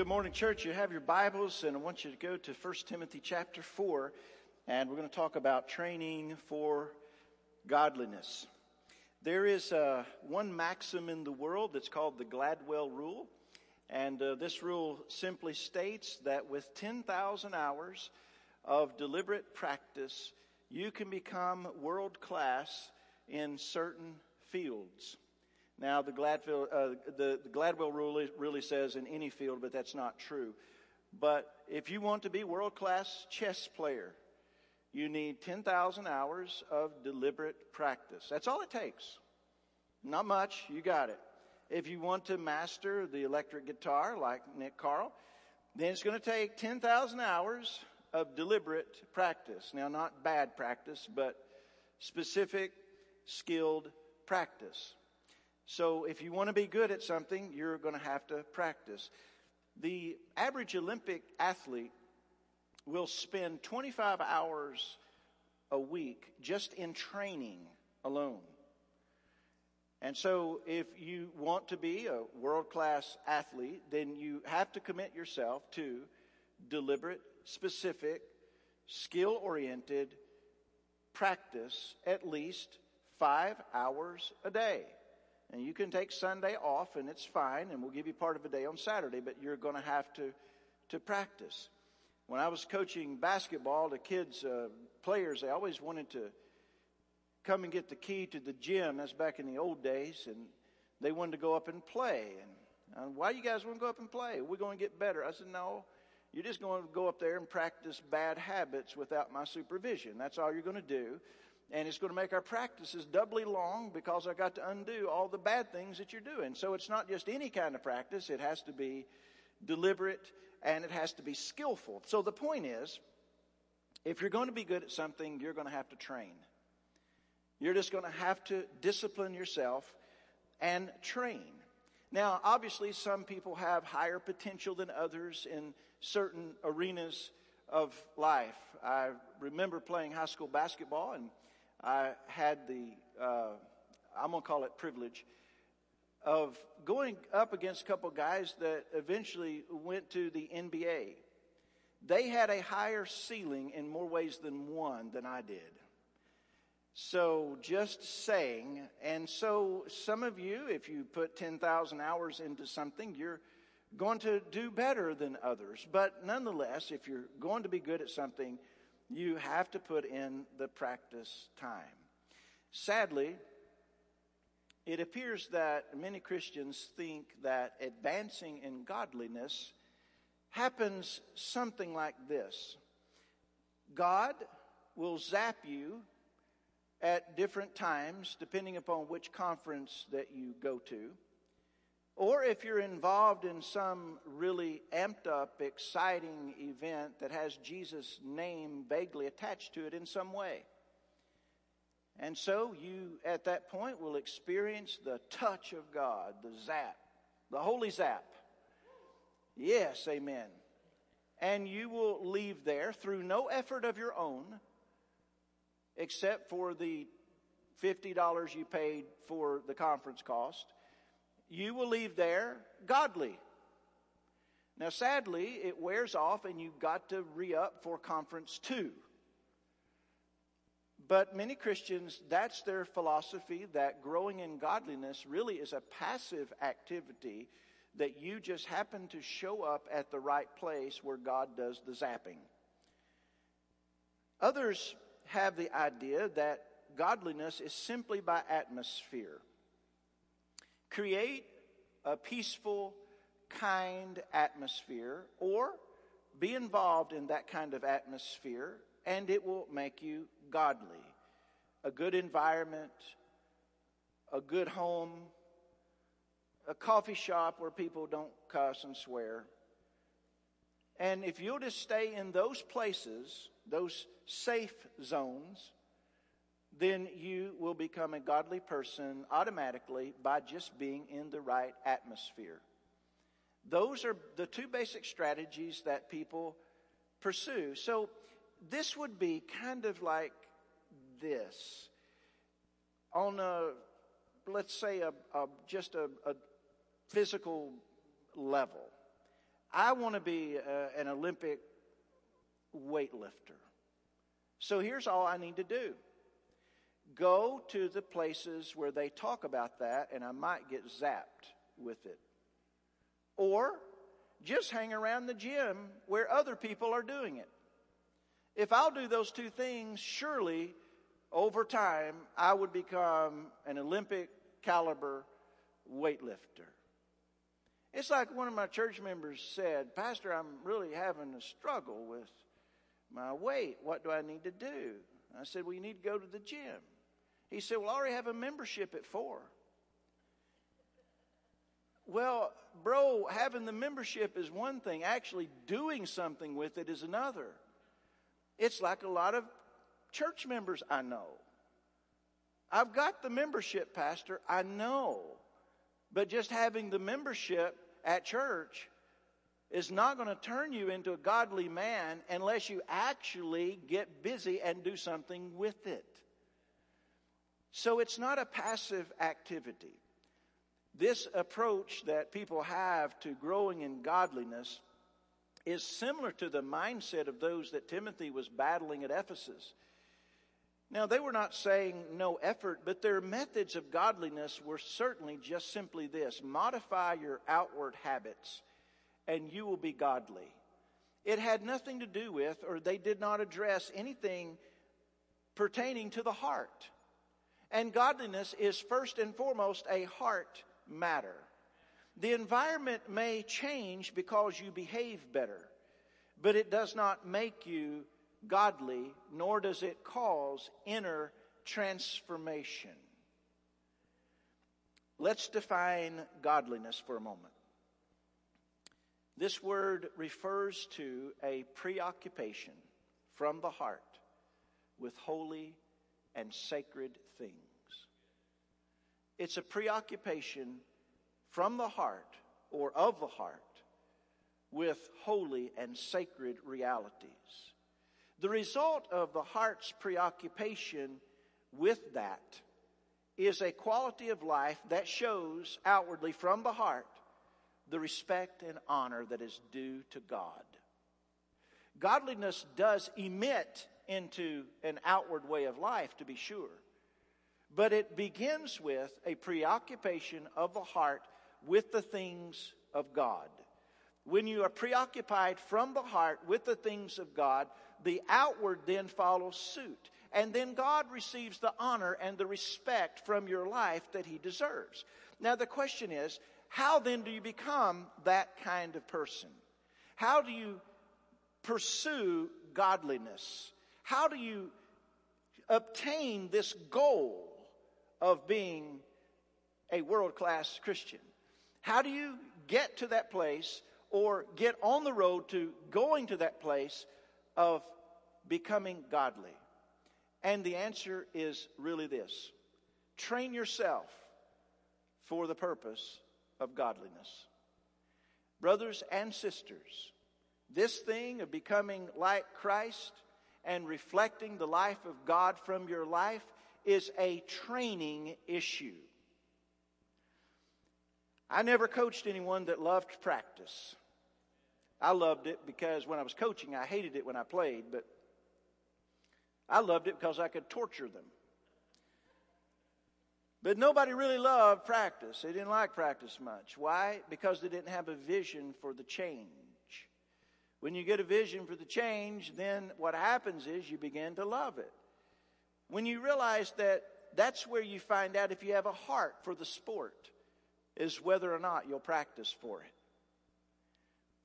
good morning, church. You have your Bibles, and I want you to go to 1 Timothy chapter 4, and we're going to talk about training for godliness. There is uh, one maxim in the world that's called the Gladwell Rule, and uh, this rule simply states that with 10,000 hours of deliberate practice, you can become world class in certain fields. Now, the, Gladwell, uh, the, the Gladwell rule really says in any field, but that's not true. But if you want to be world class chess player, you need 10,000 hours of deliberate practice. That's all it takes. Not much, you got it. If you want to master the electric guitar like Nick Carl, then it's going to take 10,000 hours of deliberate practice. Now, not bad practice, but specific, skilled practice. So if you want to be good at something, you're going to have to practice. The average Olympic athlete will spend 25 hours a week just in training alone. And so if you want to be a world class athlete, then you have to commit yourself to deliberate, specific, skill oriented practice at least five hours a day. And you can take Sunday off and it's fine and we'll give you part of a day on Saturday, but you're going to have to, to practice. When I was coaching basketball, the kids, uh, players, they always wanted to come and get the key to the gym. That's back in the old days. And they wanted to go up and play. And uh, why you guys want to go up and play? We're going to get better. I said, no, you're just going to go up there and practice bad habits without my supervision. That's all you're going to do. And it's going to make our practices doubly long because I got to undo all the bad things that you're doing. So it's not just any kind of practice. It has to be deliberate and it has to be skillful. So the point is, if you're going to be good at something, you're going to have to train. You're just going to have to discipline yourself and train. Now, obviously, some people have higher potential than others in certain arenas of life. I remember playing high school basketball and I had the, uh, I'm going to call it privilege, of going up against a couple guys that eventually went to the NBA. They had a higher ceiling in more ways than one than I did. So just saying, and so some of you, if you put 10,000 hours into something, you're going to do better than others. But nonetheless, if you're going to be good at something, you have to put in the practice time. Sadly, it appears that many Christians think that advancing in godliness happens something like this God will zap you at different times, depending upon which conference that you go to. Or if you're involved in some really amped up, exciting event that has Jesus' name vaguely attached to it in some way. And so you, at that point, will experience the touch of God, the zap, the holy zap. Yes, amen. And you will leave there through no effort of your own, except for the $50 you paid for the conference cost you will leave there godly. Now, sadly, it wears off and you've got to re up for conference two. But many Christians, that's their philosophy that growing in godliness really is a passive activity that you just happen to show up at the right place where God does the zapping. Others have the idea that godliness is simply by atmosphere. Create a peaceful, kind atmosphere or be involved in that kind of atmosphere and it will make you godly. A good environment, a good home, a coffee shop where people don't cuss and swear. And if you'll just stay in those places, those safe zones, then you will become a godly person automatically by just being in the right atmosphere. Those are the two basic strategies that people pursue. So this would be kind of like this. On a, let's say a, a just a, a physical level. I want to be uh, an Olympic weightlifter. So here's all I need to do go to the places where they talk about that, and I might get zapped with it. Or just hang around the gym where other people are doing it. If I'll do those two things, surely over time I would become an Olympic caliber weightlifter. It's like one of my church members said, Pastor, I'm really having a struggle with my weight. What do I need to do? I said, Well, you need to go to the gym. He said, Well, I already have a membership at four. Well, bro, having the membership is one thing, actually doing something with it is another. It's like a lot of church members I know. I've got the membership, Pastor, I know. But just having the membership at church is not going to turn you into a godly man unless you actually get busy and do something with it. So it's not a passive activity. This approach that people have to growing in godliness is similar to the mindset of those that Timothy was battling at Ephesus. Now, they were not saying no effort, but their methods of godliness were certainly just simply this modify your outward habits, and you will be godly. It had nothing to do with, or they did not address anything pertaining to the heart. And godliness is first and foremost a heart matter. The environment may change because you behave better, but it does not make you godly, nor does it cause inner transformation. Let's define godliness for a moment. This word refers to a preoccupation from the heart with holy and sacred. It's a preoccupation from the heart or of the heart with holy and sacred realities. The result of the heart's preoccupation with that is a quality of life that shows outwardly from the heart the respect and honor that is due to God. Godliness does emit into an outward way of life, to be sure, but it begins with a preoccupation of the heart with the things of God. When you are preoccupied from the heart with the things of God, the outward then follows suit. And then God receives the honor and the respect from your life that He deserves. Now, the question is how then do you become that kind of person? How do you pursue godliness? How do you obtain this goal of being a world class Christian? How do you get to that place or get on the road to going to that place of becoming godly? And the answer is really this train yourself for the purpose of godliness. Brothers and sisters, this thing of becoming like Christ and reflecting the life of God from your life is a training issue. I never coached anyone that loved practice. I loved it because when I was coaching, I hated it when I played, but I loved it because I could torture them. But nobody really loved practice. They didn't like practice much. Why? Because they didn't have a vision for the change. When you get a vision for the change, then what happens is you begin to love it. When you realize that that's where you find out if you have a heart for the sport, is whether or not you'll practice for it.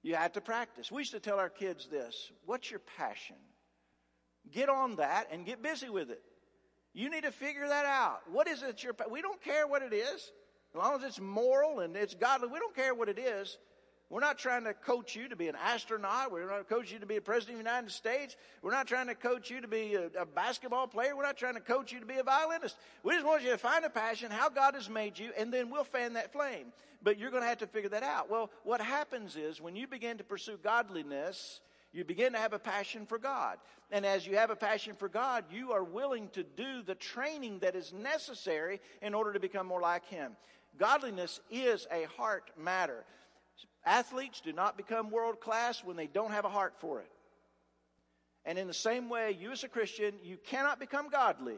You have to practice. We used to tell our kids this What's your passion? Get on that and get busy with it. You need to figure that out. What is it your we don't care what it is. As long as it's moral and it's godly, we don't care what it is. We're not trying to coach you to be an astronaut. We're not coach you to be a president of the United States. We're not trying to coach you to be a, a, basketball player. We're not trying to coach you to be a violinist. We just want you to find a passion, how God has made you, and then we'll fan that flame. But you're going to have to figure that out. Well, what happens is when you begin to pursue godliness, you begin to have a passion for God. And as you have a passion for God, you are willing to do the training that is necessary in order to become more like Him. Godliness is a heart matter. Athletes do not become world class when they don't have a heart for it. And in the same way, you as a Christian, you cannot become godly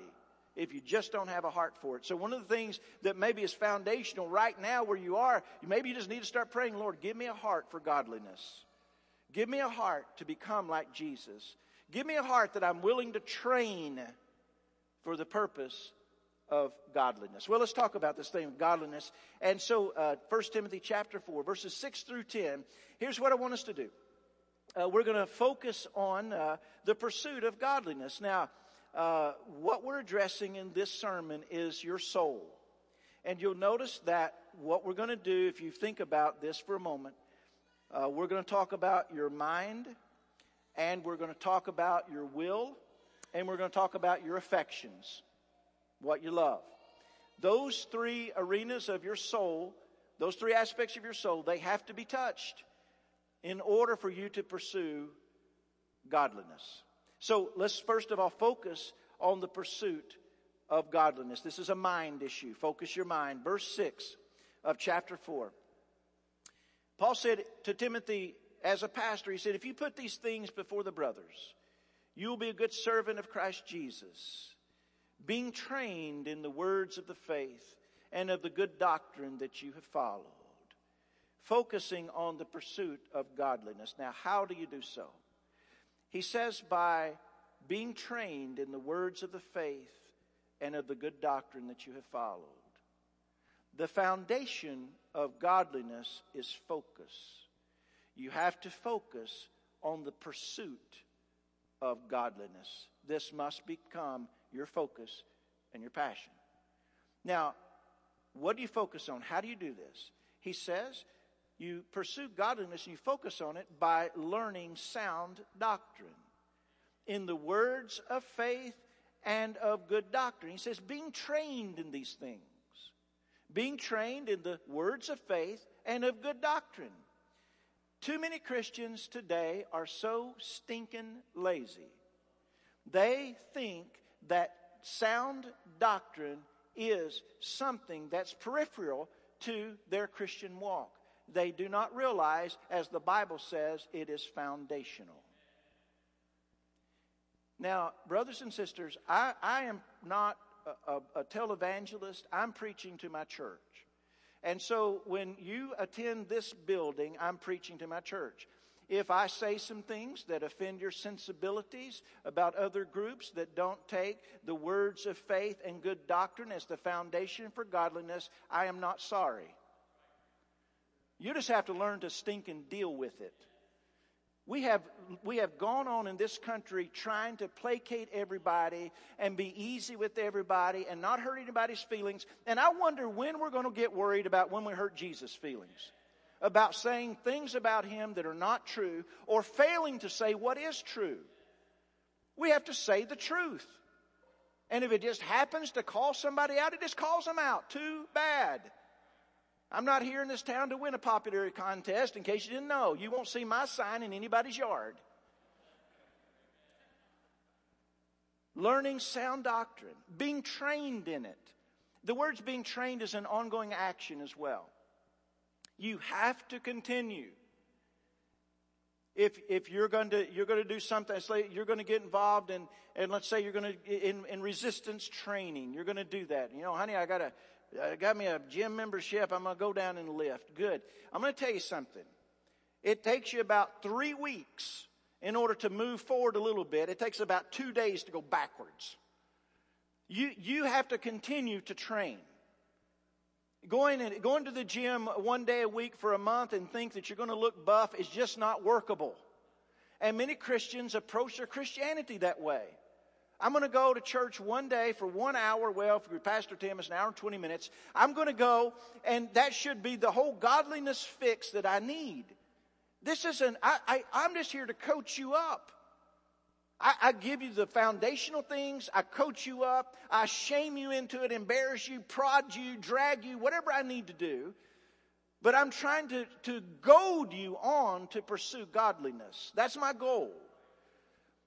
if you just don't have a heart for it. So one of the things that maybe is foundational right now where you are, maybe you just need to start praying, Lord, give me a heart for godliness. Give me a heart to become like Jesus. Give me a heart that I'm willing to train for the purpose of godliness. Well, let's talk about this thing of godliness. And so, uh, 1 Timothy chapter 4, verses 6 through 10, here's what I want us to do uh, we're going to focus on uh, the pursuit of godliness. Now, uh, what we're addressing in this sermon is your soul. And you'll notice that what we're going to do, if you think about this for a moment, uh, we're going to talk about your mind, and we're going to talk about your will, and we're going to talk about your affections, what you love. Those three arenas of your soul, those three aspects of your soul, they have to be touched in order for you to pursue godliness. So let's first of all focus on the pursuit of godliness. This is a mind issue. Focus your mind. Verse 6 of chapter 4. Paul said to Timothy, as a pastor, he said, If you put these things before the brothers, you will be a good servant of Christ Jesus, being trained in the words of the faith and of the good doctrine that you have followed focusing on the pursuit of godliness. Now, how do you do so? He says, by being trained in the words of the faith and of the good doctrine that you have followed. The foundation of godliness is focus. You have to focus on the pursuit of godliness. This must become your focus and your passion. Now, what do you focus on? How do you do this? He says, you pursue godliness and you focus on it by learning sound doctrine in the words of faith and of good doctrine. He says, being trained in these things, being trained in the words of faith and of good doctrine. Too many Christians today are so stinking lazy. They think that sound doctrine is something that's peripheral to their Christian walk they do not realize, as the Bible says, it is foundational. Now, brothers and sisters, I, I am not a, a, a televangelist. I'm preaching to my church. And so when you attend this building, I'm preaching to my church. If I say some things that offend your sensibilities about other groups that don't take the words of faith and good doctrine as the foundation for godliness, I am not sorry. You just have to learn to stink and deal with it. We have, we have gone on in this country trying to placate everybody and be easy with everybody and not hurt anybody's feelings. And I wonder when we're going to get worried about when we hurt Jesus' feelings. About saying things about him that are not true or failing to say what is true. We have to say the truth. And if it just happens to call somebody out, it just calls them out. Too bad. I'm not here in this town to win a popularity contest, in case you didn't know. You won't see my sign in anybody's yard. Learning sound doctrine, being trained in it. The words being trained is an ongoing action as well. You have to continue. If, if you're going to you're going to do something, you're going to get involved in, and let's say you're going to in, in resistance training, you're going to do that. You know, honey, I got to uh, got me a gym membership. I'm going to go down and lift. Good. I'm going to tell you something. It takes you about three weeks in order to move forward a little bit. It takes about two days to go backwards. You, you have to continue to train. Going, and, going to the gym one day a week for a month and think that you're going to look buff is just not workable. And many Christians approach their Christianity that way. I'm going to go to church one day for one hour. Well, for Pastor Tim, it's an hour and 20 minutes. I'm going to go, and that should be the whole godliness fix that I need. This isn't, I, I, I'm just here to coach you up. I, I, give you the foundational things. I coach you up. I shame you into it, embarrass you, prod you, drag you, whatever I need to do. But I'm trying to, to goad you on to pursue godliness. That's my goal.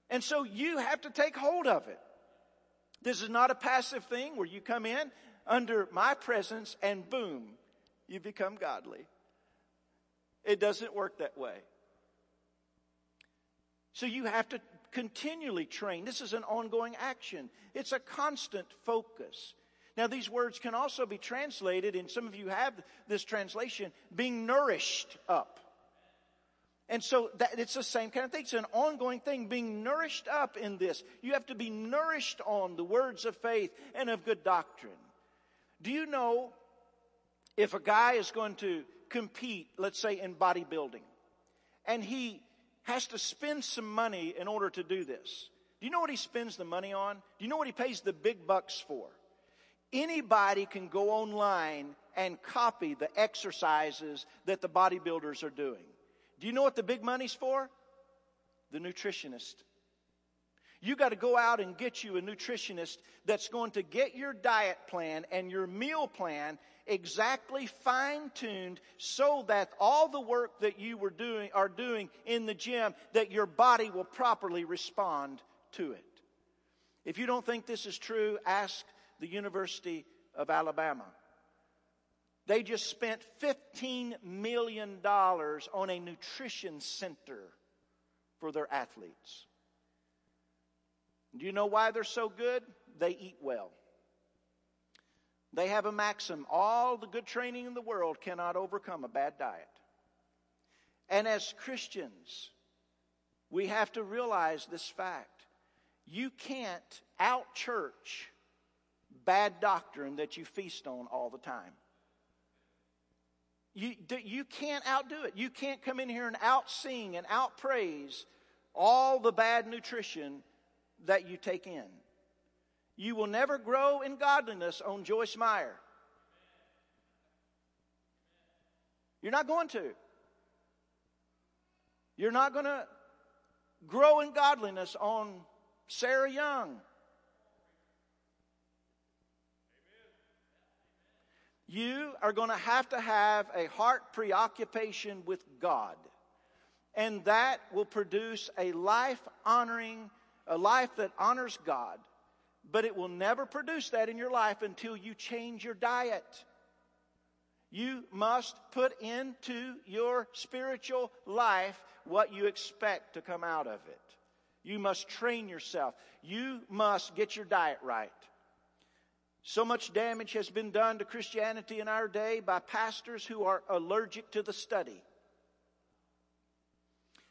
And so you have to take hold of it. This is not a passive thing where you come in under my presence and boom, you become godly. It doesn't work that way. So you have to continually train. This is an ongoing action. It's a constant focus. Now, these words can also be translated, and some of you have this translation, being nourished up. And so that, it's the same kind of thing. It's an ongoing thing, being nourished up in this. You have to be nourished on the words of faith and of good doctrine. Do you know if a guy is going to compete, let's say in bodybuilding, and he has to spend some money in order to do this? Do you know what he spends the money on? Do you know what he pays the big bucks for? Anybody can go online and copy the exercises that the bodybuilders are doing. Do you know what the big money's for? The nutritionist. You got to go out and get you a nutritionist that's going to get your diet plan and your meal plan exactly fine tuned so that all the work that you were doing are doing in the gym that your body will properly respond to it. If you don't think this is true, ask the University of Alabama. They just spent $15 million on a nutrition center for their athletes. Do you know why they're so good? They eat well. They have a maxim all the good training in the world cannot overcome a bad diet. And as Christians, we have to realize this fact. You can't out church bad doctrine that you feast on all the time. You, you can't outdo it. You can't come in here and out sing and out praise all the bad nutrition that you take in. You will never grow in godliness on Joyce Meyer. You're not going to. You're not going to grow in godliness on Sarah Young. You are going to have to have a heart preoccupation with God. And that will produce a life honoring, a life that honors God. But it will never produce that in your life until you change your diet. You must put into your spiritual life what you expect to come out of it. You must train yourself. You must get your diet right. So much damage has been done to Christianity in our day by pastors who are allergic to the study.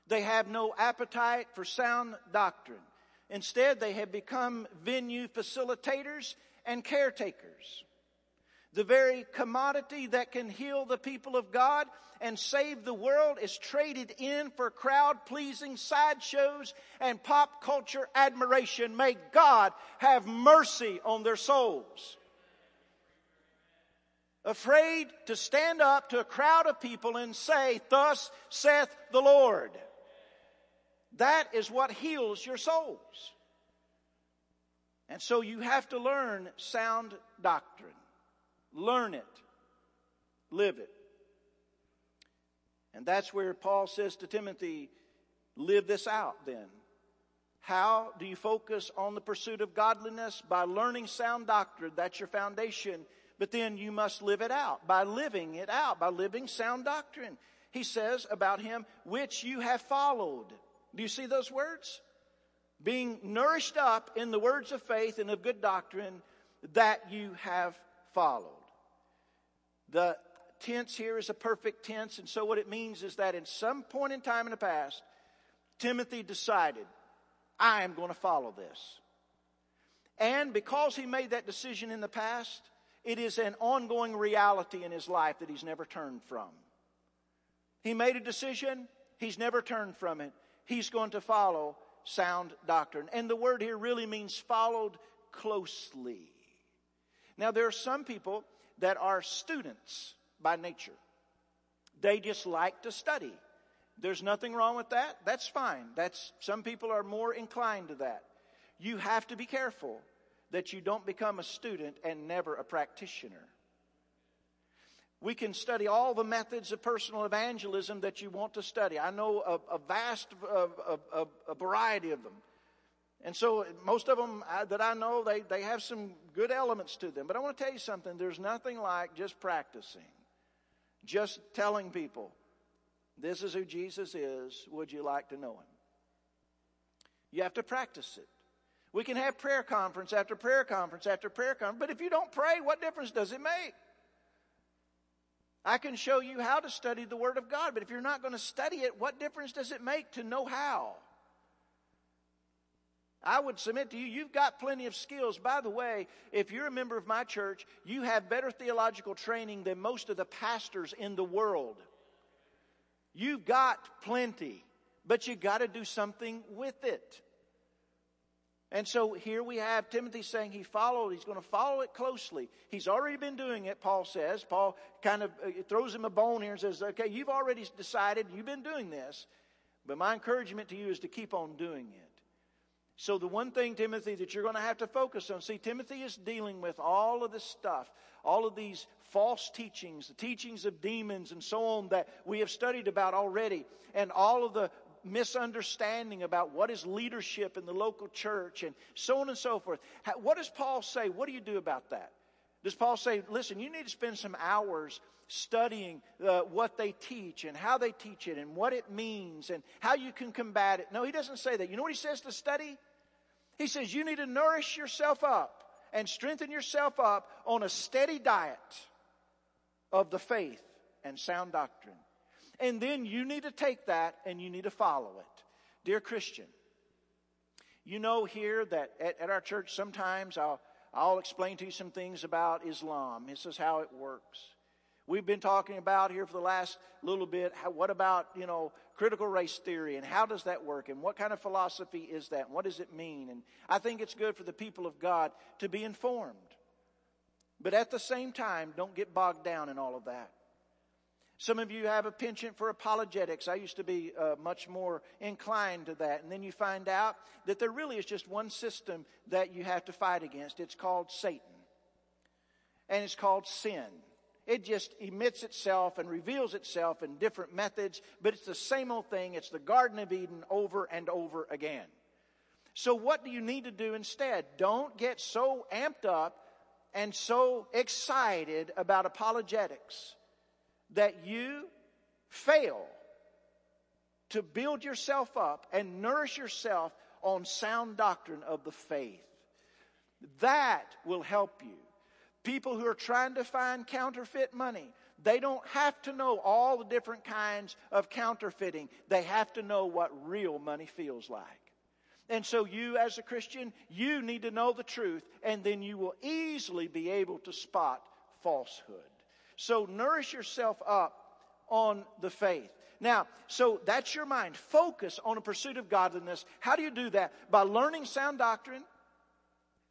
They have no appetite for sound doctrine. Instead, they have become venue facilitators and caretakers. The very commodity that can heal the people of God and save the world is traded in for crowd pleasing sideshows and pop culture admiration. May God have mercy on their souls. Afraid to stand up to a crowd of people and say, Thus saith the Lord. That is what heals your souls. And so you have to learn sound doctrine. Learn it. Live it. And that's where Paul says to Timothy, live this out then. How do you focus on the pursuit of godliness? By learning sound doctrine. That's your foundation. But then you must live it out by living it out, by living sound doctrine. He says about him, which you have followed. Do you see those words? Being nourished up in the words of faith and of good doctrine that you have followed. The tense here is a perfect tense, and so what it means is that in some point in time in the past, Timothy decided, I am going to follow this. And because he made that decision in the past, it is an ongoing reality in his life that he's never turned from. He made a decision, he's never turned from it. He's going to follow sound doctrine. And the word here really means followed closely. Now, there are some people that are students by nature. They just like to study. There's nothing wrong with that. That's fine. That's, some people are more inclined to that. You have to be careful that you don't become a student and never a practitioner. We can study all the methods of personal evangelism that you want to study. I know a, a vast a, a, a variety of them. And so most of them that I know, they, they have some good elements to them. But I want to tell you something. There's nothing like just practicing, just telling people, This is who Jesus is. Would you like to know him? You have to practice it. We can have prayer conference after prayer conference after prayer conference, but if you don't pray, what difference does it make? I can show you how to study the Word of God, but if you're not going to study it, what difference does it make to know how? I would submit to you, you've got plenty of skills. By the way, if you're a member of my church, you have better theological training than most of the pastors in the world. You've got plenty, but you've got to do something with it. And so here we have Timothy saying he followed, he's going to follow it closely. He's already been doing it, Paul says. Paul kind of uh, throws him a bone here and says, okay, you've already decided, you've been doing this, but my encouragement to you is to keep on doing it. So, the one thing, Timothy, that you're going to have to focus on see, Timothy is dealing with all of this stuff, all of these false teachings, the teachings of demons and so on that we have studied about already, and all of the misunderstanding about what is leadership in the local church and so on and so forth. What does Paul say? What do you do about that? Does Paul say, listen, you need to spend some hours studying uh, what they teach and how they teach it and what it means and how you can combat it? No, he doesn't say that. You know what he says to study? He says you need to nourish yourself up and strengthen yourself up on a steady diet of the faith and sound doctrine. And then you need to take that and you need to follow it. Dear Christian, you know here that at, at our church sometimes I'll, I'll explain to you some things about Islam. This is how it works. We've been talking about here for the last little bit. How, what about, you know, critical race theory and how does that work and what kind of philosophy is that and what does it mean? And I think it's good for the people of God to be informed. But at the same time, don't get bogged down in all of that. Some of you have a penchant for apologetics. I used to be uh, much more inclined to that. And then you find out that there really is just one system that you have to fight against. It's called Satan. And it's called sin. It just emits itself and reveals itself in different methods, but it's the same old thing. It's the Garden of Eden over and over again. So, what do you need to do instead? Don't get so amped up and so excited about apologetics that you fail to build yourself up and nourish yourself on sound doctrine of the faith. That will help you People who are trying to find counterfeit money, they don't have to know all the different kinds of counterfeiting. They have to know what real money feels like. And so you as a Christian, you need to know the truth and then you will easily be able to spot falsehood. So nourish yourself up on the faith. Now, so that's your mind. Focus on a pursuit of godliness. How do you do that? By learning sound doctrine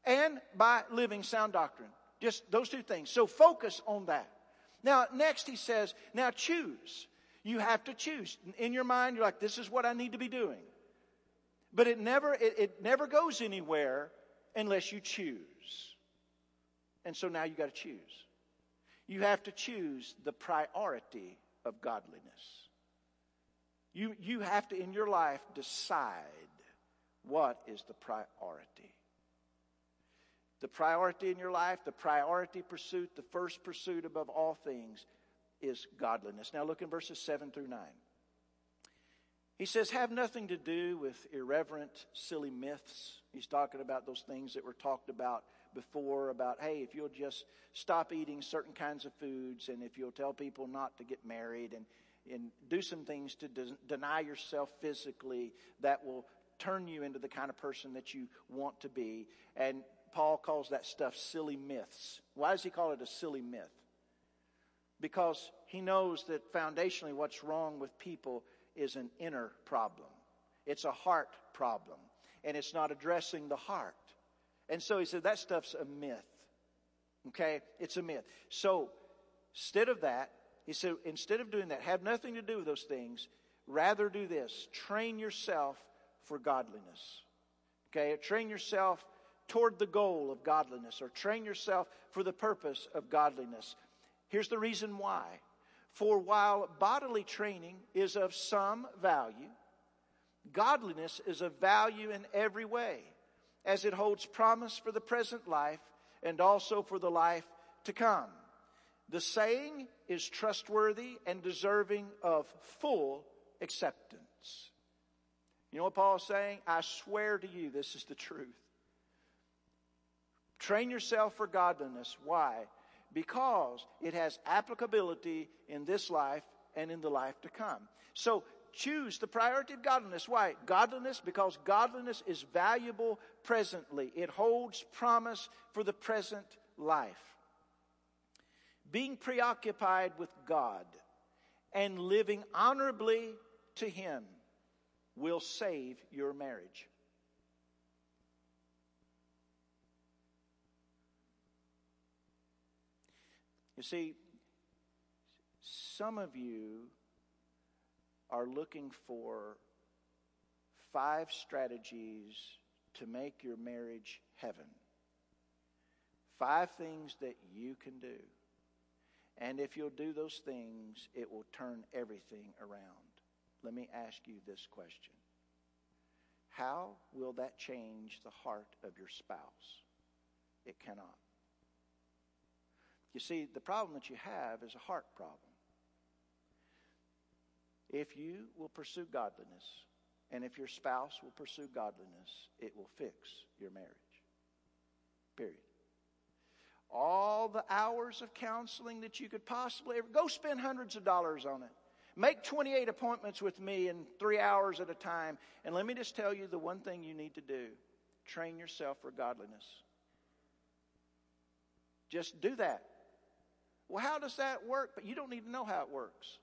and by living sound doctrine. Just those two things. So focus on that. Now, next he says, now choose. You have to choose. In your mind, you're like, this is what I need to be doing. But it never, it, it never goes anywhere unless you choose. And so now you got to choose. You have to choose the priority of godliness. You, you have to, in your life, decide what is the priority the priority in your life, the priority pursuit, the first pursuit above all things is godliness. Now look in verses 7 through 9. He says, have nothing to do with irreverent, silly myths. He's talking about those things that were talked about before about, hey, if you'll just stop eating certain kinds of foods and if you'll tell people not to get married and, and do some things to de- deny yourself physically, that will turn you into the kind of person that you want to be. And Paul calls that stuff silly myths. Why does he call it a silly myth? Because he knows that foundationally what's wrong with people is an inner problem. It's a heart problem. And it's not addressing the heart. And so he said that stuff's a myth. Okay? It's a myth. So instead of that, he said, instead of doing that, have nothing to do with those things. Rather do this. Train yourself for godliness. Okay? Train yourself toward the goal of godliness or train yourself for the purpose of godliness. Here's the reason why. For while bodily training is of some value, godliness is of value in every way, as it holds promise for the present life and also for the life to come. The saying is trustworthy and deserving of full acceptance. You know what Paul's saying? I swear to you, this is the truth. Train yourself for godliness. Why? Because it has applicability in this life and in the life to come. So choose the priority of godliness. Why? Godliness, because godliness is valuable presently. It holds promise for the present life. Being preoccupied with God and living honorably to Him will save your marriage. You see, some of you are looking for five strategies to make your marriage heaven. Five things that you can do. And if you'll do those things, it will turn everything around. Let me ask you this question How will that change the heart of your spouse? It cannot. You see, the problem that you have is a heart problem. If you will pursue godliness, and if your spouse will pursue godliness, it will fix your marriage. Period. All the hours of counseling that you could possibly ever go spend hundreds of dollars on it. Make 28 appointments with me in three hours at a time. And let me just tell you the one thing you need to do train yourself for godliness. Just do that. Well, how does that work? But you don't need to know how it works.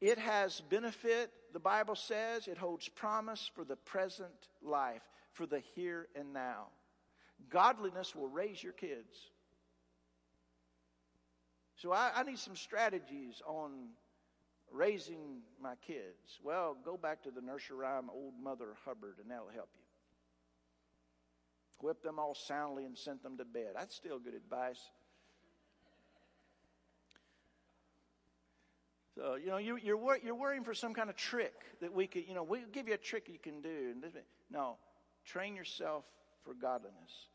It has benefit, the Bible says, it holds promise for the present life, for the here and now. Godliness will raise your kids. So I, I need some strategies on raising my kids. Well, go back to the nursery rhyme, Old Mother Hubbard, and that'll help you. Whip them all soundly and sent them to bed. That's still good advice. So, you know, you, you're, wor- you're worrying for some kind of trick that we could, you know, we'll give you a trick you can do. No, train yourself for godliness.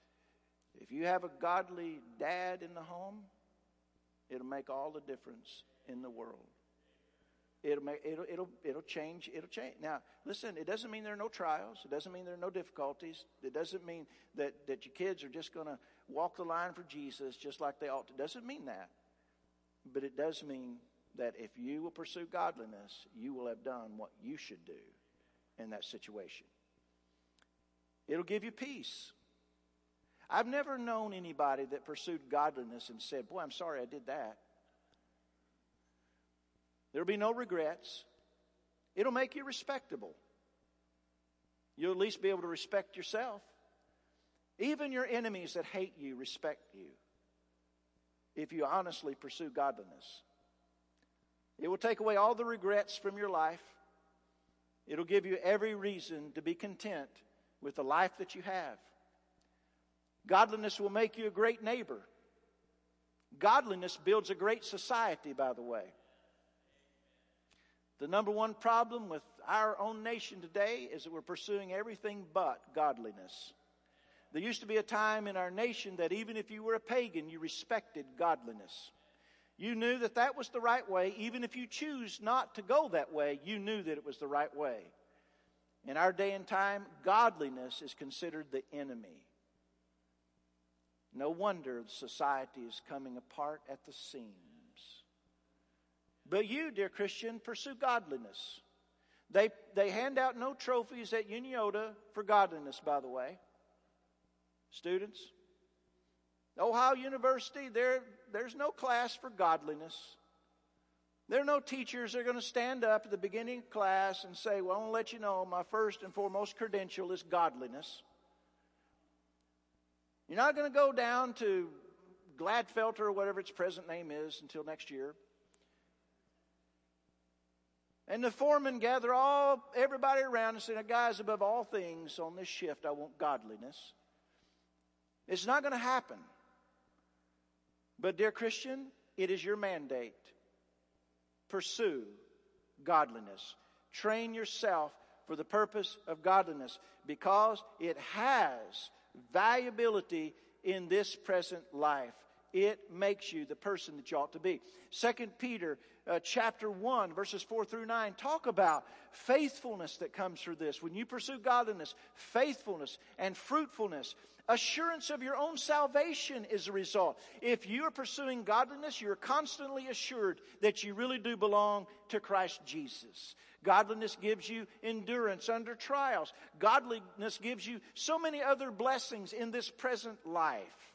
If you have a godly dad in the home, it'll make all the difference in the world. It'll, make, it'll, it'll, it'll change. It'll change. Now, listen, it doesn't mean there are no trials. It doesn't mean there are no difficulties. It doesn't mean that, that your kids are just going to walk the line for Jesus just like they ought to. It doesn't mean that. But it does mean that if you will pursue godliness, you will have done what you should do in that situation. It'll give you peace. I've never known anybody that pursued godliness and said, Boy, I'm sorry I did that. There'll be no regrets. It'll make you respectable. You'll at least be able to respect yourself. Even your enemies that hate you respect you if you honestly pursue godliness. It will take away all the regrets from your life. It'll give you every reason to be content with the life that you have. Godliness will make you a great neighbor. Godliness builds a great society, by the way. The number one problem with our own nation today is that we're pursuing everything but godliness. There used to be a time in our nation that even if you were a pagan, you respected godliness. You knew that that was the right way. Even if you choose not to go that way, you knew that it was the right way. In our day and time, godliness is considered the enemy. No wonder society is coming apart at the seams. But you, dear Christian, pursue godliness. They, they hand out no trophies at Unioto for godliness, by the way. Students, Ohio University, there, there's no class for godliness. There are no teachers that are going to stand up at the beginning of class and say, Well, I want to let you know my first and foremost credential is godliness. You're not going to go down to Glatfelter or whatever its present name is until next year. And the foreman gather all everybody around and say, guys, above all things on this shift, I want godliness. It's not going to happen. But, dear Christian, it is your mandate. Pursue godliness. Train yourself for the purpose of godliness because it has valuability in this present life. It makes you the person that you ought to be. Second Peter uh, chapter 1 verses 4 through 9 talk about faithfulness that comes through this. When you pursue godliness, faithfulness and fruitfulness, assurance of your own salvation is a result. If you are pursuing godliness, you're constantly assured that you really do belong to Christ Jesus. Godliness gives you endurance under trials. Godliness gives you so many other blessings in this present life.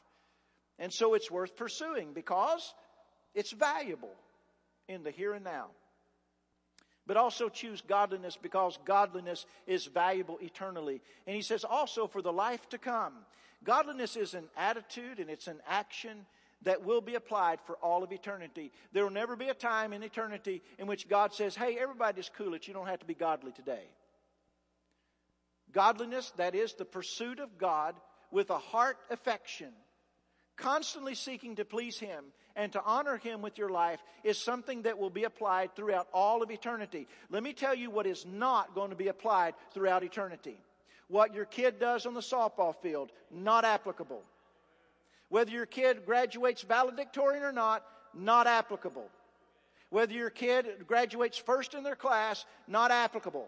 And so it's worth pursuing because it's valuable in the here and now. But also choose godliness because godliness is valuable eternally. And he says also for the life to come. Godliness is an attitude and it's an action that will be applied for all of eternity. There will never be a time in eternity in which God says, hey, everybody's cool it. You don't have to be godly today. Godliness, that is the pursuit of God with a heart affection, constantly seeking to please Him and to honor Him with your life, is something that will be applied throughout all of eternity. Let me tell you what is not going to be applied throughout eternity. What your kid does on the softball field, not applicable. Whether your kid graduates valedictorian or not, not applicable. Whether your kid graduates first in their class, not applicable.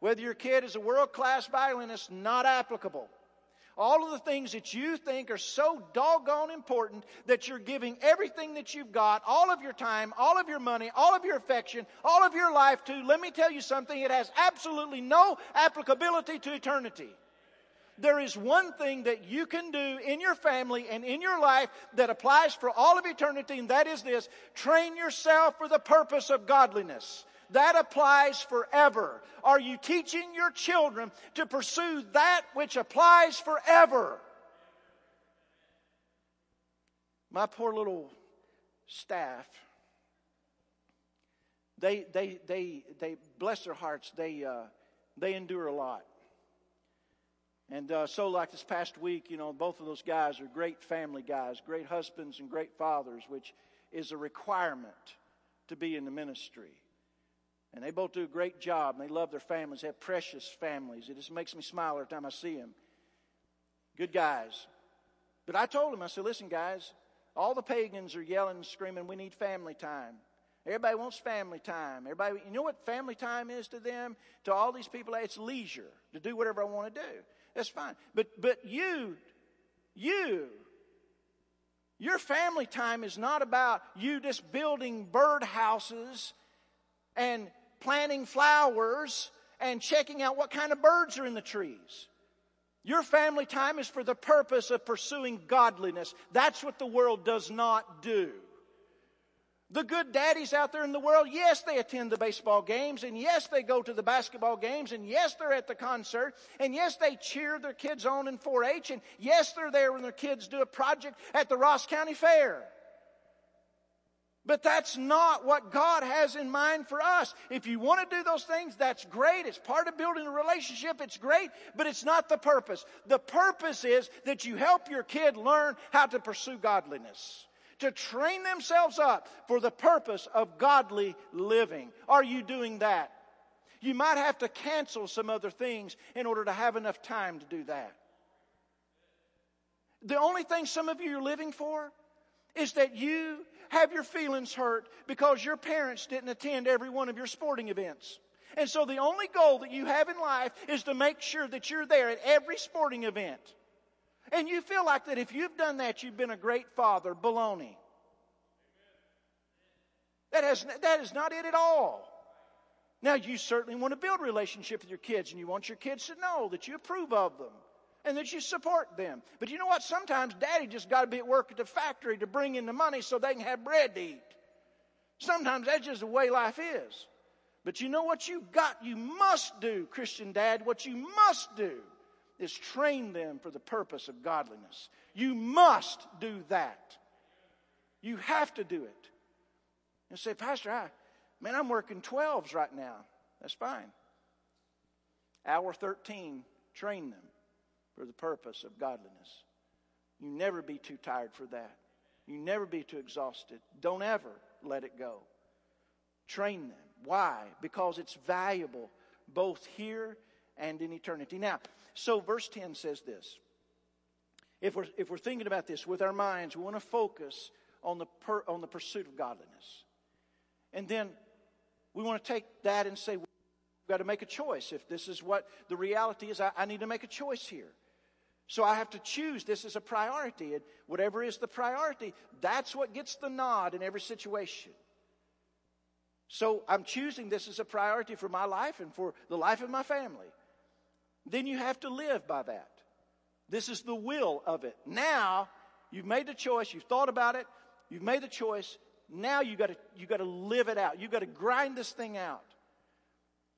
Whether your kid is a world class violinist, not applicable. All of the things that you think are so doggone important that you're giving everything that you've got, all of your time, all of your money, all of your affection, all of your life to, let me tell you something, it has absolutely no applicability to eternity. There is one thing that you can do in your family and in your life that applies for all of eternity, and that is this train yourself for the purpose of godliness. That applies forever. Are you teaching your children to pursue that which applies forever? My poor little staff, they, they, they, they bless their hearts, they, uh, they endure a lot. And uh, so, like this past week, you know, both of those guys are great family guys, great husbands, and great fathers, which is a requirement to be in the ministry. And they both do a great job, and they love their families. They have precious families. It just makes me smile every time I see them. Good guys. But I told them, I said, listen, guys, all the pagans are yelling and screaming, we need family time. Everybody wants family time. Everybody, you know what family time is to them? To all these people, it's leisure to do whatever I want to do. That's fine. But, but you, you, your family time is not about you just building birdhouses and planting flowers and checking out what kind of birds are in the trees. Your family time is for the purpose of pursuing godliness. That's what the world does not do. The good daddies out there in the world, yes, they attend the baseball games, and yes, they go to the basketball games, and yes, they're at the concert, and yes, they cheer their kids on in 4 H, and yes, they're there when their kids do a project at the Ross County Fair. But that's not what God has in mind for us. If you want to do those things, that's great. It's part of building a relationship. It's great, but it's not the purpose. The purpose is that you help your kid learn how to pursue godliness, to train themselves up for the purpose of godly living. Are you doing that? You might have to cancel some other things in order to have enough time to do that. The only thing some of you are living for is that you have your feelings hurt because your parents didn't attend every one of your sporting events. And so the only goal that you have in life is to make sure that you're there at every sporting event. And you feel like that if you've done that, you've been a great father. Baloney. That, has, that is not it at all. Now, you certainly want to build a relationship with your kids, and you want your kids to know that you approve of them and that you support them. But you know what? Sometimes daddy just got to be at work at the factory to bring in the money so they can have bread to eat. Sometimes that's just the way life is. But you know what you've got, you must do, Christian dad, what you must do is train them for the purpose of godliness. You must do that. You have to do it. And say, Pastor, I, man, I'm working 12s right now. That's fine. Hour 13, train them for the purpose of godliness. You never be too tired for that. You never be too exhausted. Don't ever let it go. Train them. Why? Because it's valuable both here and in eternity. Now, so verse 10 says this If we're, if we're thinking about this with our minds, we want to focus on the, per, on the pursuit of godliness. And then we want to take that and say, we've got to make a choice. If this is what the reality is, I, I need to make a choice here. So I have to choose this as a priority. And whatever is the priority, that's what gets the nod in every situation. So I'm choosing this as a priority for my life and for the life of my family. Then you have to live by that. This is the will of it. Now you've made the choice, you've thought about it, you've made the choice. Now you got to you got to live it out. You got to grind this thing out.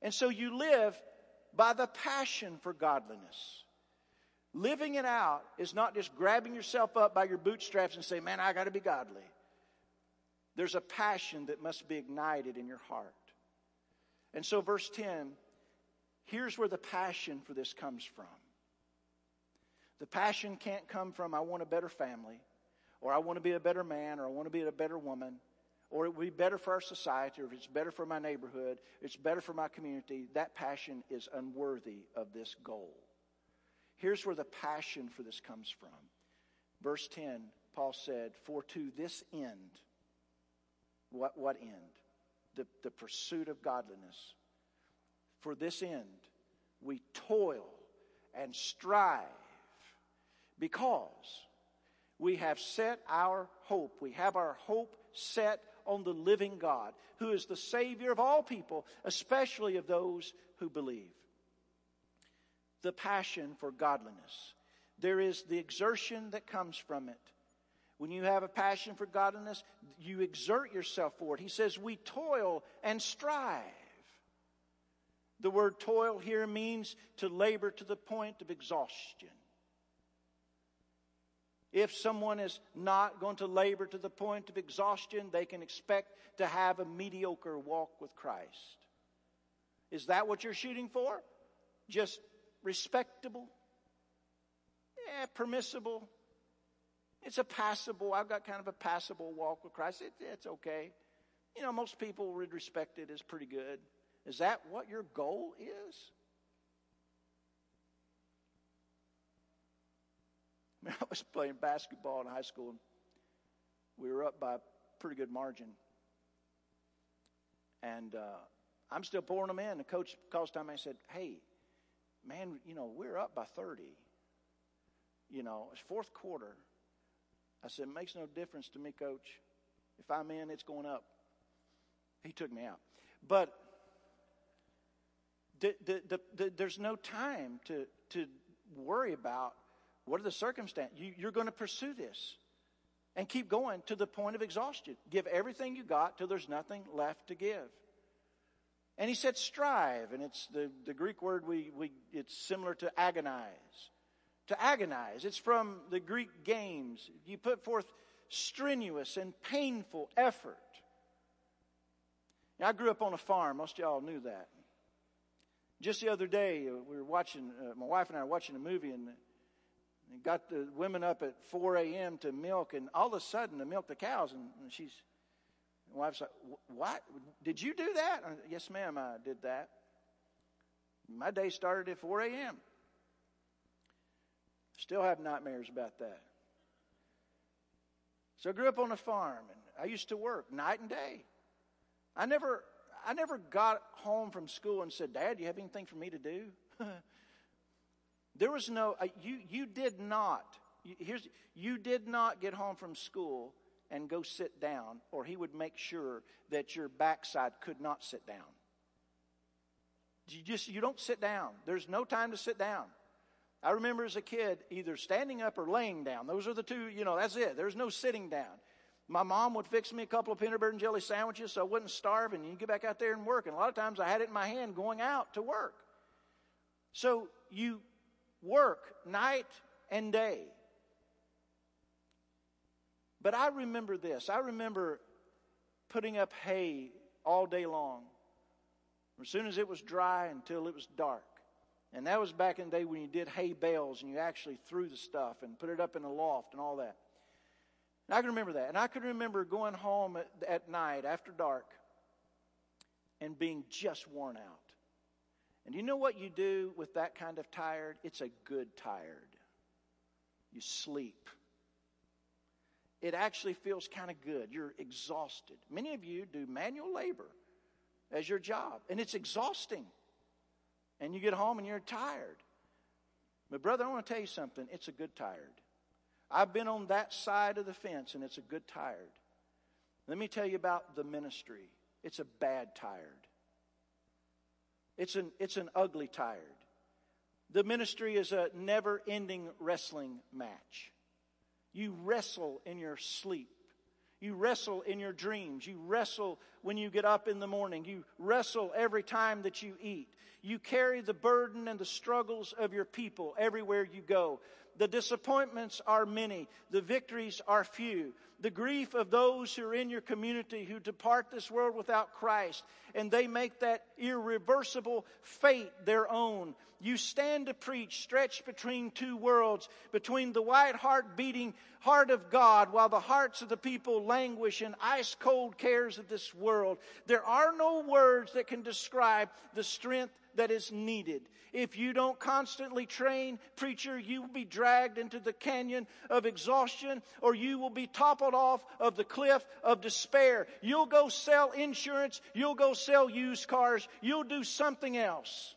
And so you live by the passion for godliness. Living it out is not just grabbing yourself up by your bootstraps and saying, "Man, I got to be godly." There's a passion that must be ignited in your heart. And so verse 10, here's where the passion for this comes from. The passion can't come from I want a better family or I want to be a better man, or I want to be a better woman, or it would be better for our society, or if it's better for my neighborhood, it's better for my community, that passion is unworthy of this goal. Here's where the passion for this comes from. Verse 10, Paul said, For to this end, what, what end? The, the pursuit of godliness. For this end, we toil and strive because we have set our hope. We have our hope set on the living God, who is the Savior of all people, especially of those who believe. The passion for godliness. There is the exertion that comes from it. When you have a passion for godliness, you exert yourself for it. He says, We toil and strive. The word toil here means to labor to the point of exhaustion. If someone is not going to labor to the point of exhaustion, they can expect to have a mediocre walk with Christ. Is that what you're shooting for? Just respectable? Yeah, permissible. It's a passable, I've got kind of a passable walk with Christ. It, it's okay. You know, most people would respect it as pretty good. Is that what your goal is? I was playing basketball in high school, and we were up by a pretty good margin. And uh, I'm still pouring them in. The coach calls time and said, "Hey, man, you know we're up by 30. You know it's fourth quarter." I said, "It makes no difference to me, coach. If I'm in, it's going up." He took me out, but the, the, the, there's no time to to worry about what are the circumstances? You, you're going to pursue this and keep going to the point of exhaustion. Give everything you got till there's nothing left to give. And he said strive, and it's the, the Greek word we, we it's similar to agonize. To agonize. It's from the Greek games. You put forth strenuous and painful effort. Now, I grew up on a farm. Most of y'all knew that. Just the other day, uh, we were watching, uh, my wife and I were watching a movie, and and got the women up at 4 a.m. to milk, and all of a sudden to milk the cows, and, and she's, my wife's like, "What? Did you do that?" I, yes, ma'am, I did that. My day started at 4 a.m. Still have nightmares about that. So I grew up on a farm, and I used to work night and day. I never, I never got home from school and said, "Dad, do you have anything for me to do?" There was no, you, you did not, here's, you did not get home from school and go sit down, or he would make sure that your backside could not sit down. You just, you don't sit down. There's no time to sit down. I remember as a kid either standing up or laying down. Those are the two, you know, that's it. There's no sitting down. My mom would fix me a couple of peanut butter and jelly sandwiches so I wouldn't starve and you get back out there and work. And a lot of times I had it in my hand going out to work. So you work night and day. But I remember this. I remember putting up hay all day long, as soon as it was dry until it was dark. And that was back in the day when you did hay bales and you actually threw the stuff and put it up in a loft and all that. And I can remember that. And I can remember going home at, at night after dark and being just worn out. And you know what you do with that kind of tired? It's a good tired. you sleep. It actually feels kind of good. You're exhausted. Many of you do manual labor as your job, and it's exhausting. And you get home and you're tired. But, brother, I want to tell you something. It's a good tired. I've been on that side of the fence, and it's a good tired. Let me tell you about the ministry. It's a bad tired. It's an, it's an ugly tired. The ministry is a never ending wrestling match. You wrestle in your sleep. You wrestle in your dreams. You wrestle when you get up in the morning. You wrestle every time that you eat. You carry the burden and the struggles of your people everywhere you go. The disappointments are many. The victories are few. The grief of those who are in your community who depart this world without Christ and they make that irreversible fate their own. You stand to preach stretched between two worlds, between the white heart beating heart of God while the hearts of the people languish in ice cold cares of this world. There are no words that can describe the strength that is needed. If you don't constantly train, preacher, you will be dragged into the canyon of exhaustion or you will be toppled off of the cliff of despair. You'll go sell insurance, you'll go sell used cars, you'll do something else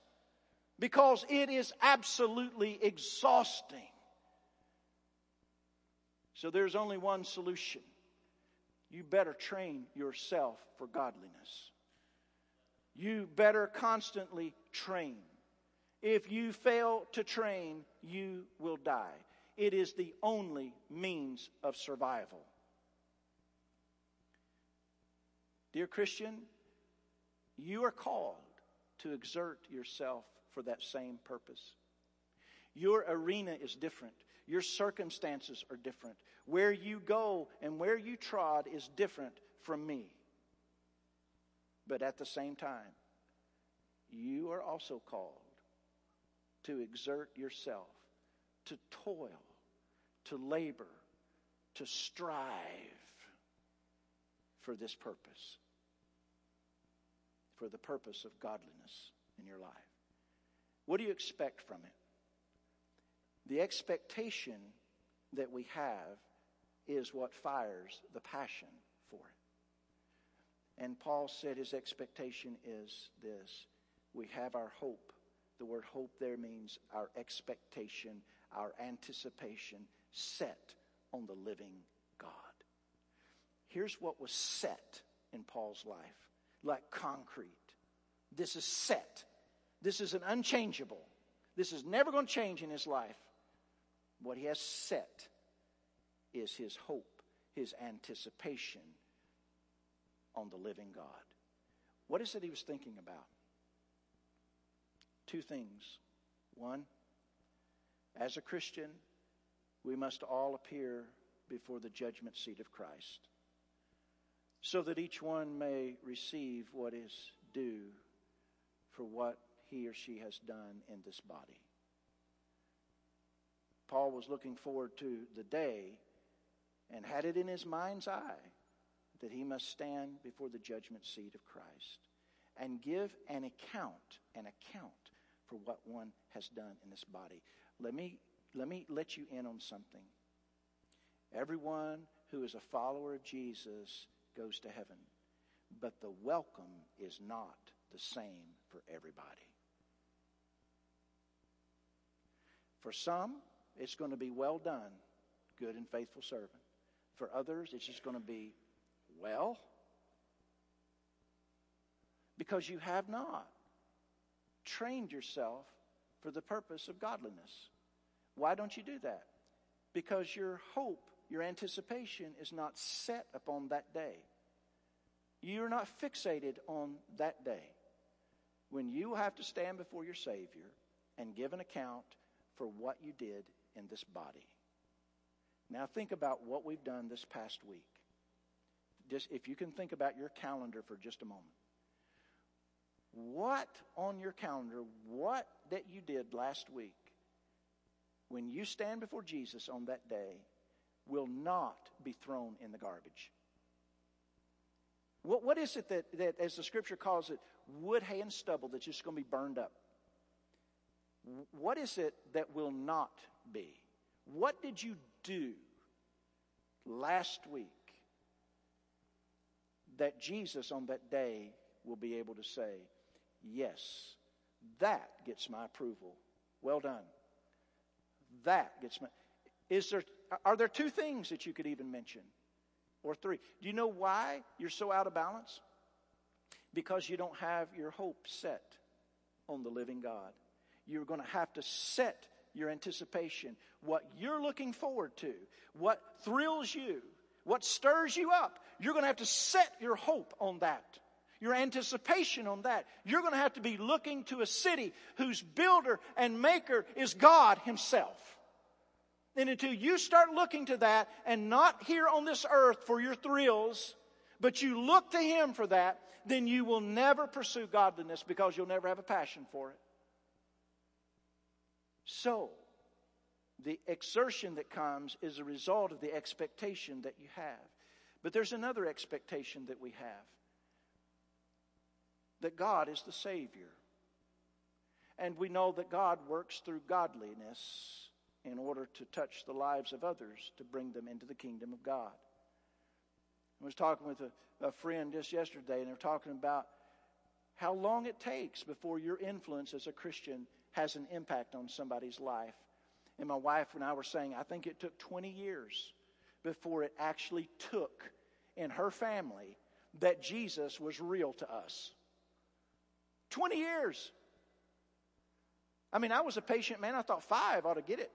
because it is absolutely exhausting. So there's only one solution. You better train yourself for godliness. You better constantly train. If you fail to train, you will die. It is the only means of survival. Dear Christian, you are called to exert yourself for that same purpose. Your arena is different. Your circumstances are different. Where you go and where you trod is different from me. But at the same time, you are also called to exert yourself, to toil, to labor, to strive for this purpose, for the purpose of godliness in your life. What do you expect from it? The expectation that we have is what fires the passion for it. And Paul said his expectation is this we have our hope. The word hope there means our expectation, our anticipation set on the living God. Here's what was set in Paul's life like concrete. This is set. This is an unchangeable. This is never going to change in his life. What he has set is his hope, his anticipation on the living God. What is it he was thinking about? Two things. One, as a Christian, we must all appear before the judgment seat of Christ so that each one may receive what is due for what he or she has done in this body. Paul was looking forward to the day and had it in his mind's eye that he must stand before the judgment seat of Christ and give an account, an account for what one has done in this body. Let me, let me let you in on something. Everyone who is a follower of Jesus goes to heaven, but the welcome is not the same for everybody. For some, it's going to be well done, good and faithful servant. For others, it's just going to be, well, because you have not trained yourself for the purpose of godliness. Why don't you do that? Because your hope, your anticipation is not set upon that day. You're not fixated on that day when you have to stand before your Savior and give an account for what you did in this body. Now, think about what we've done this past week. Just if you can think about your calendar for just a moment. What on your calendar, what that you did last week, when you stand before Jesus on that day, will not be thrown in the garbage. What, what is it that, that, as the scripture calls it, wood, hay, and stubble that's just going to be burned up? What is it that will not be? What did you do last week that Jesus on that day will be able to say, Yes, that gets my approval. Well done. That gets my. Is there, are there two things that you could even mention? Or three? Do you know why you're so out of balance? Because you don't have your hope set on the living God. You're going to have to set your anticipation, what you're looking forward to, what thrills you, what stirs you up. You're going to have to set your hope on that your anticipation on that. You're going to have to be looking to a city whose builder and maker is God Himself. And until you start looking to that and not here on this earth for your thrills, but you look to Him for that, then you will never pursue godliness because you'll never have a passion for it. So, the exertion that comes is a result of the expectation that you have. But there's another expectation that we have that God is the Savior. And we know that God works through godliness in order to touch the lives of others to bring them into the kingdom of God. I was talking with a, a friend just yesterday, and they're talking about how long it takes before your influence as a Christian has an impact on somebody's life. And my wife and I were saying, I think it took 20 years before it actually took in her family that Jesus was real to us. 20 years. I mean, I was a patient man. I thought five ought to get it.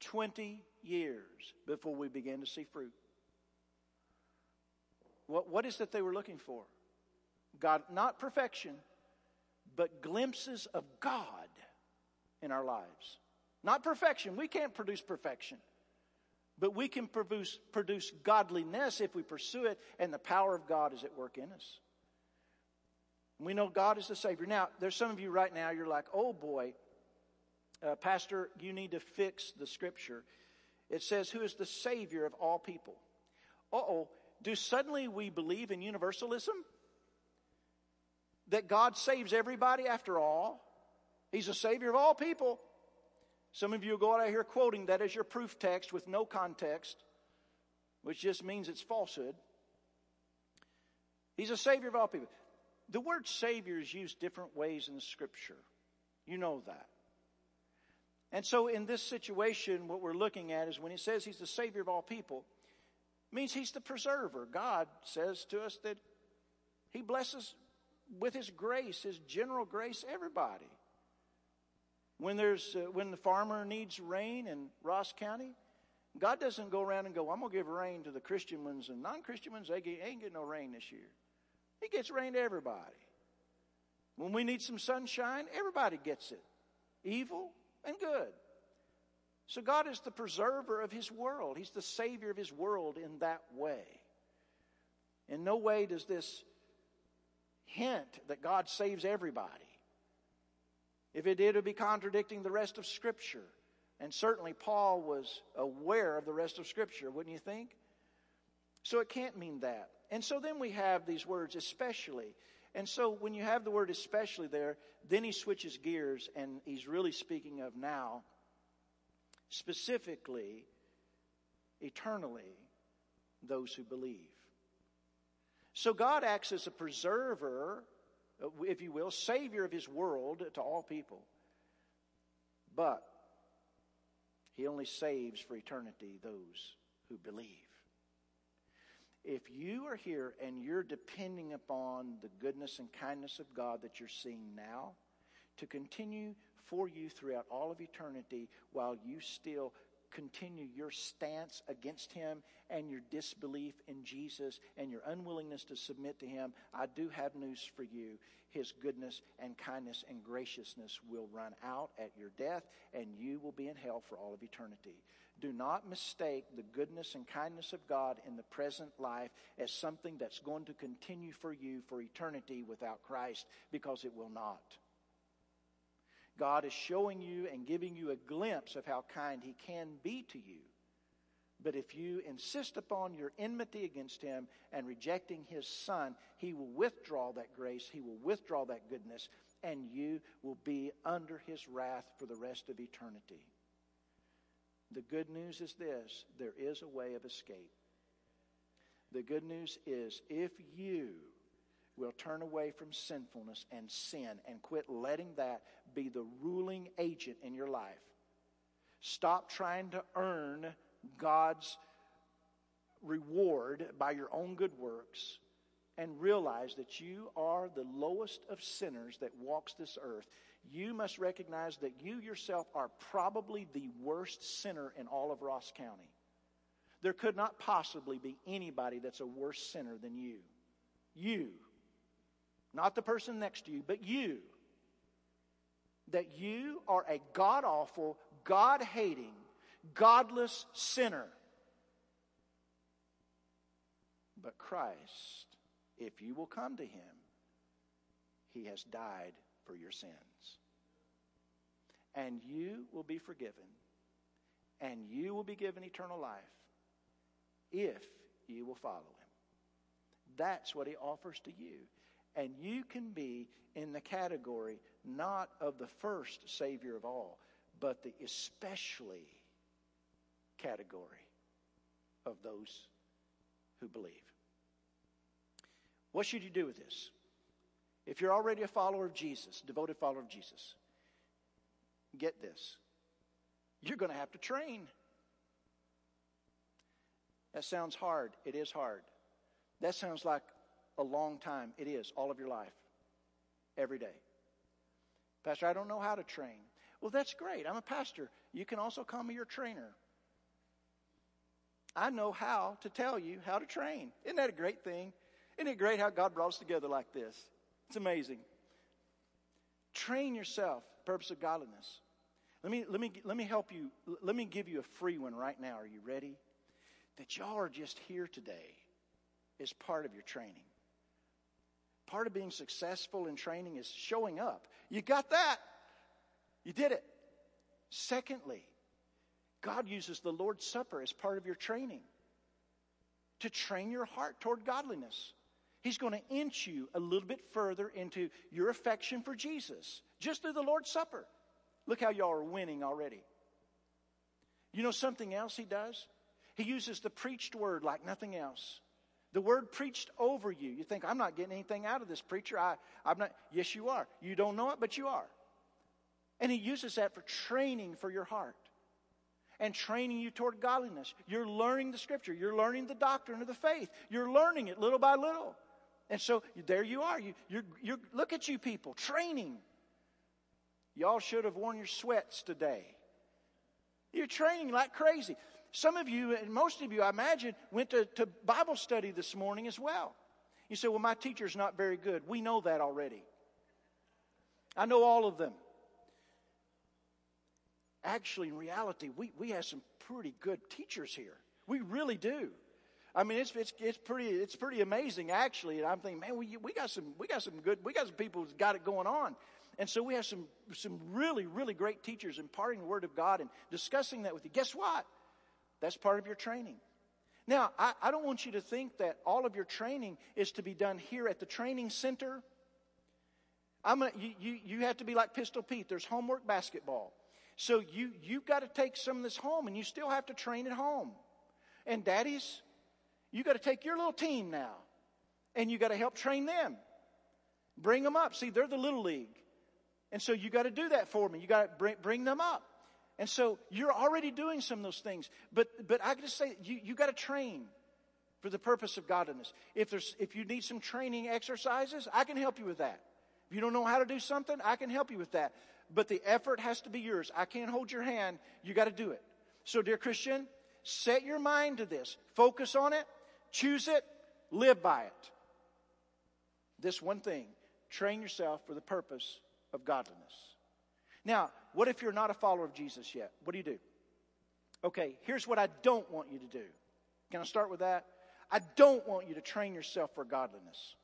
20 years before we began to see fruit. What, what is it they were looking for? God, not perfection, but glimpses of God in our lives. Not perfection. We can't produce perfection. But we can produce, produce godliness if we pursue it, and the power of God is at work in us. We know God is the Savior. Now, there's some of you right now, you're like, oh boy, uh, Pastor, you need to fix the scripture. It says, Who is the Savior of all people? Uh oh. Do suddenly we believe in universalism? That God saves everybody after all? He's the Savior of all people. Some of you will go out here quoting that as your proof text with no context, which just means it's falsehood. He's a Savior of all people. The word Savior is used different ways in Scripture. You know that. And so in this situation, what we're looking at is when he says he's the Savior of all people, means he's the preserver. God says to us that he blesses with his grace, his general grace, everybody. When there's uh, when the farmer needs rain in Ross County, God doesn't go around and go, "I'm gonna give rain to the Christian ones and non-Christian ones. They ain't getting no rain this year." He gets rain to everybody. When we need some sunshine, everybody gets it, evil and good. So God is the preserver of His world. He's the Savior of His world in that way. In no way does this hint that God saves everybody. If it did, it would be contradicting the rest of Scripture. And certainly Paul was aware of the rest of Scripture, wouldn't you think? So it can't mean that. And so then we have these words, especially. And so when you have the word especially there, then he switches gears and he's really speaking of now, specifically, eternally, those who believe. So God acts as a preserver, uh, if you will, savior of his world to all people. But he only saves for eternity those who believe. If you are here and you're depending upon the goodness and kindness of God that you're seeing now to continue for you throughout all of eternity while you still continue your stance against him and your disbelief in Jesus and your unwillingness to submit to him, I do have news for you. His goodness and kindness and graciousness will run out at your death, and you will be in hell for all of eternity. Do not mistake the goodness and kindness of God in the present life as something that's going to continue for you for eternity without Christ, because it will not. God is showing you and giving you a glimpse of how kind He can be to you. But if you insist upon your enmity against Him and rejecting His Son, He will withdraw that grace, He will withdraw that goodness, and you will be under His wrath for the rest of eternity. The good news is this there is a way of escape. The good news is if you will turn away from sinfulness and sin and quit letting that be the ruling agent in your life, stop trying to earn God's reward by your own good works and realize that you are the lowest of sinners that walks this earth, you must recognize that you yourself are probably the worst sinner in all of Ross County. There could not possibly be anybody that's a worse sinner than you. You. Not the person next to you, but you. That you are a God awful, God hating, godless sinner. But Christ, if you will come to him, he has died for your sins. And you will be forgiven, and you will be given eternal life if you will follow him. That's what he offers to you. And you can be in the category not of the first Savior of all, but the especially category of those who believe. What should you do with this? If you're already a follower of Jesus, devoted follower of Jesus, get this. You're going to have to train. That sounds hard. It is hard. That sounds like a long time. It is, all of your life, every day. Pastor, I don't know how to train. Well, that's great. I'm a pastor. You can also call me your trainer. I know how to tell you how to train. Isn't that a great thing? Isn't it great how God brought us together like this? It's amazing. Train yourself, purpose of godliness. Let me, let me, let me help you. Let me give you a free one right now. Are you ready? That y'all are just here today is part of your training. Part of being successful in training is showing up. You got that. You did it. Secondly, God uses the Lord's Supper as part of your training to train your heart toward godliness. He's going to inch you a little bit further into your affection for Jesus just through the Lord's Supper. Look how y'all are winning already. You know something else he does? He uses the preached word like nothing else. The word preached over you. You think, I'm not getting anything out of this preacher. I, I'm not. Yes, you are. You don't know it, but you are. And he uses that for training for your heart and training you toward godliness. You're learning the scripture. You're learning the doctrine of the faith. You're learning it little by little. And so there you are. You, you're, you're, look at you people, training. Y'all should have worn your sweats today. You're training like crazy. Some of you, and most of you, I imagine, went to, to Bible study this morning as well. You say, well, my teacher's not very good. We know that already. I know all of them. Actually, in reality, we, we have some pretty good teachers here. We really do. I mean, it's, it's, it's pretty, it's pretty amazing actually. And I'm thinking, man, we, we got some, we got some good, we got some people who's got it going on. And so we have some, some really, really great teachers imparting the word of God and discussing that with you. Guess what? That's part of your training. Now, I, I don't want you to think that all of your training is to be done here at the training center. I'm you, you, you have to be like Pistol Pete. There's homework basketball. So you, you've got to take some of this home and you still have to train at home. And daddies, you got to take your little team now and you got to help train them. Bring them up. See, they're the little league. And so you got to do that for me. You got to bring, bring them up. And so you're already doing some of those things. But, but I can just say you, you got to train for the purpose of godliness. If there's, if you need some training exercises, I can help you with that. If you don't know how to do something, I can help you with that. But the effort has to be yours. I can't hold your hand. You got to do it. So, dear Christian, set your mind to this. Focus on it. Choose it, live by it. This one thing train yourself for the purpose of godliness. Now, what if you're not a follower of Jesus yet? What do you do? Okay, here's what I don't want you to do. Can I start with that? I don't want you to train yourself for godliness.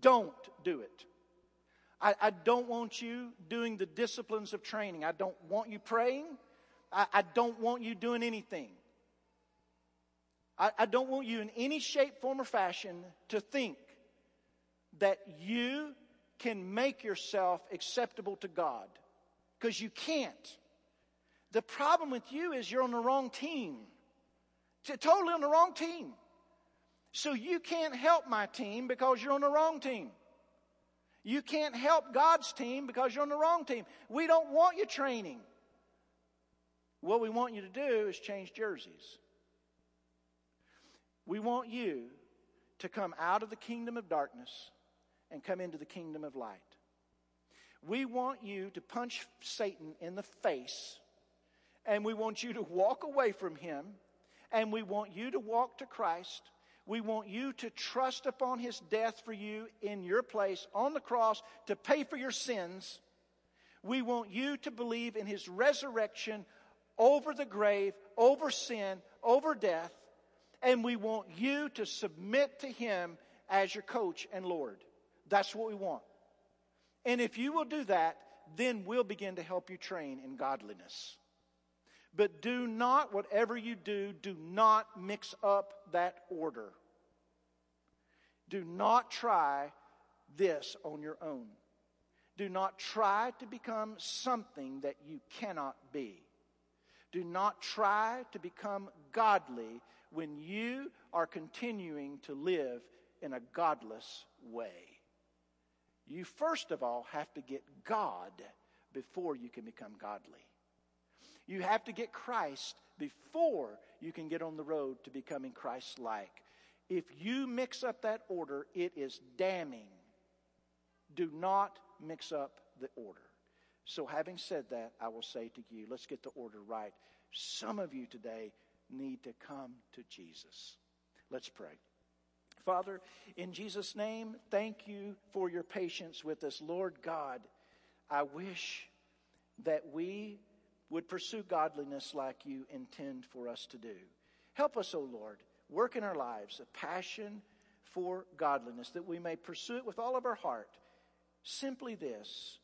Don't do it. I, I don't want you doing the disciplines of training. I don't want you praying. I, I don't want you doing anything. I, I don't want you in any shape, form, or fashion to think that you can make yourself acceptable to God because you can't. The problem with you is you're on the wrong team. Totally on the wrong team. So you can't help my team because you're on the wrong team. You can't help God's team because you're on the wrong team. We don't want you training. What we want you to do is change jerseys. We want you to come out of the kingdom of darkness and come into the kingdom of light. We want you to punch Satan in the face, and we want you to walk away from him, and we want you to walk to Christ. We want you to trust upon his death for you in your place on the cross to pay for your sins. We want you to believe in his resurrection over the grave, over sin, over death. And we want you to submit to him as your coach and Lord. That's what we want. And if you will do that, then we'll begin to help you train in godliness. But do not, whatever you do, do not mix up that order. Do not try this on your own. Do not try to become something that you cannot be. Do not try to become godly when you are continuing to live in a godless way. You first of all have to get God before you can become godly. You have to get Christ before you can get on the road to becoming Christ like. If you mix up that order, it is damning. Do not mix up the order. So, having said that, I will say to you, let's get the order right. Some of you today need to come to Jesus. Let's pray. Father, in Jesus' name, thank you for your patience with us. Lord God, I wish that we would pursue godliness like you intend for us to do. Help us, O oh Lord, work in our lives a passion for godliness that we may pursue it with all of our heart. Simply this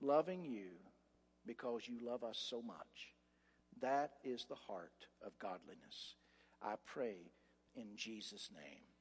loving you because you love us so much. That is the heart of godliness. I pray in Jesus' name.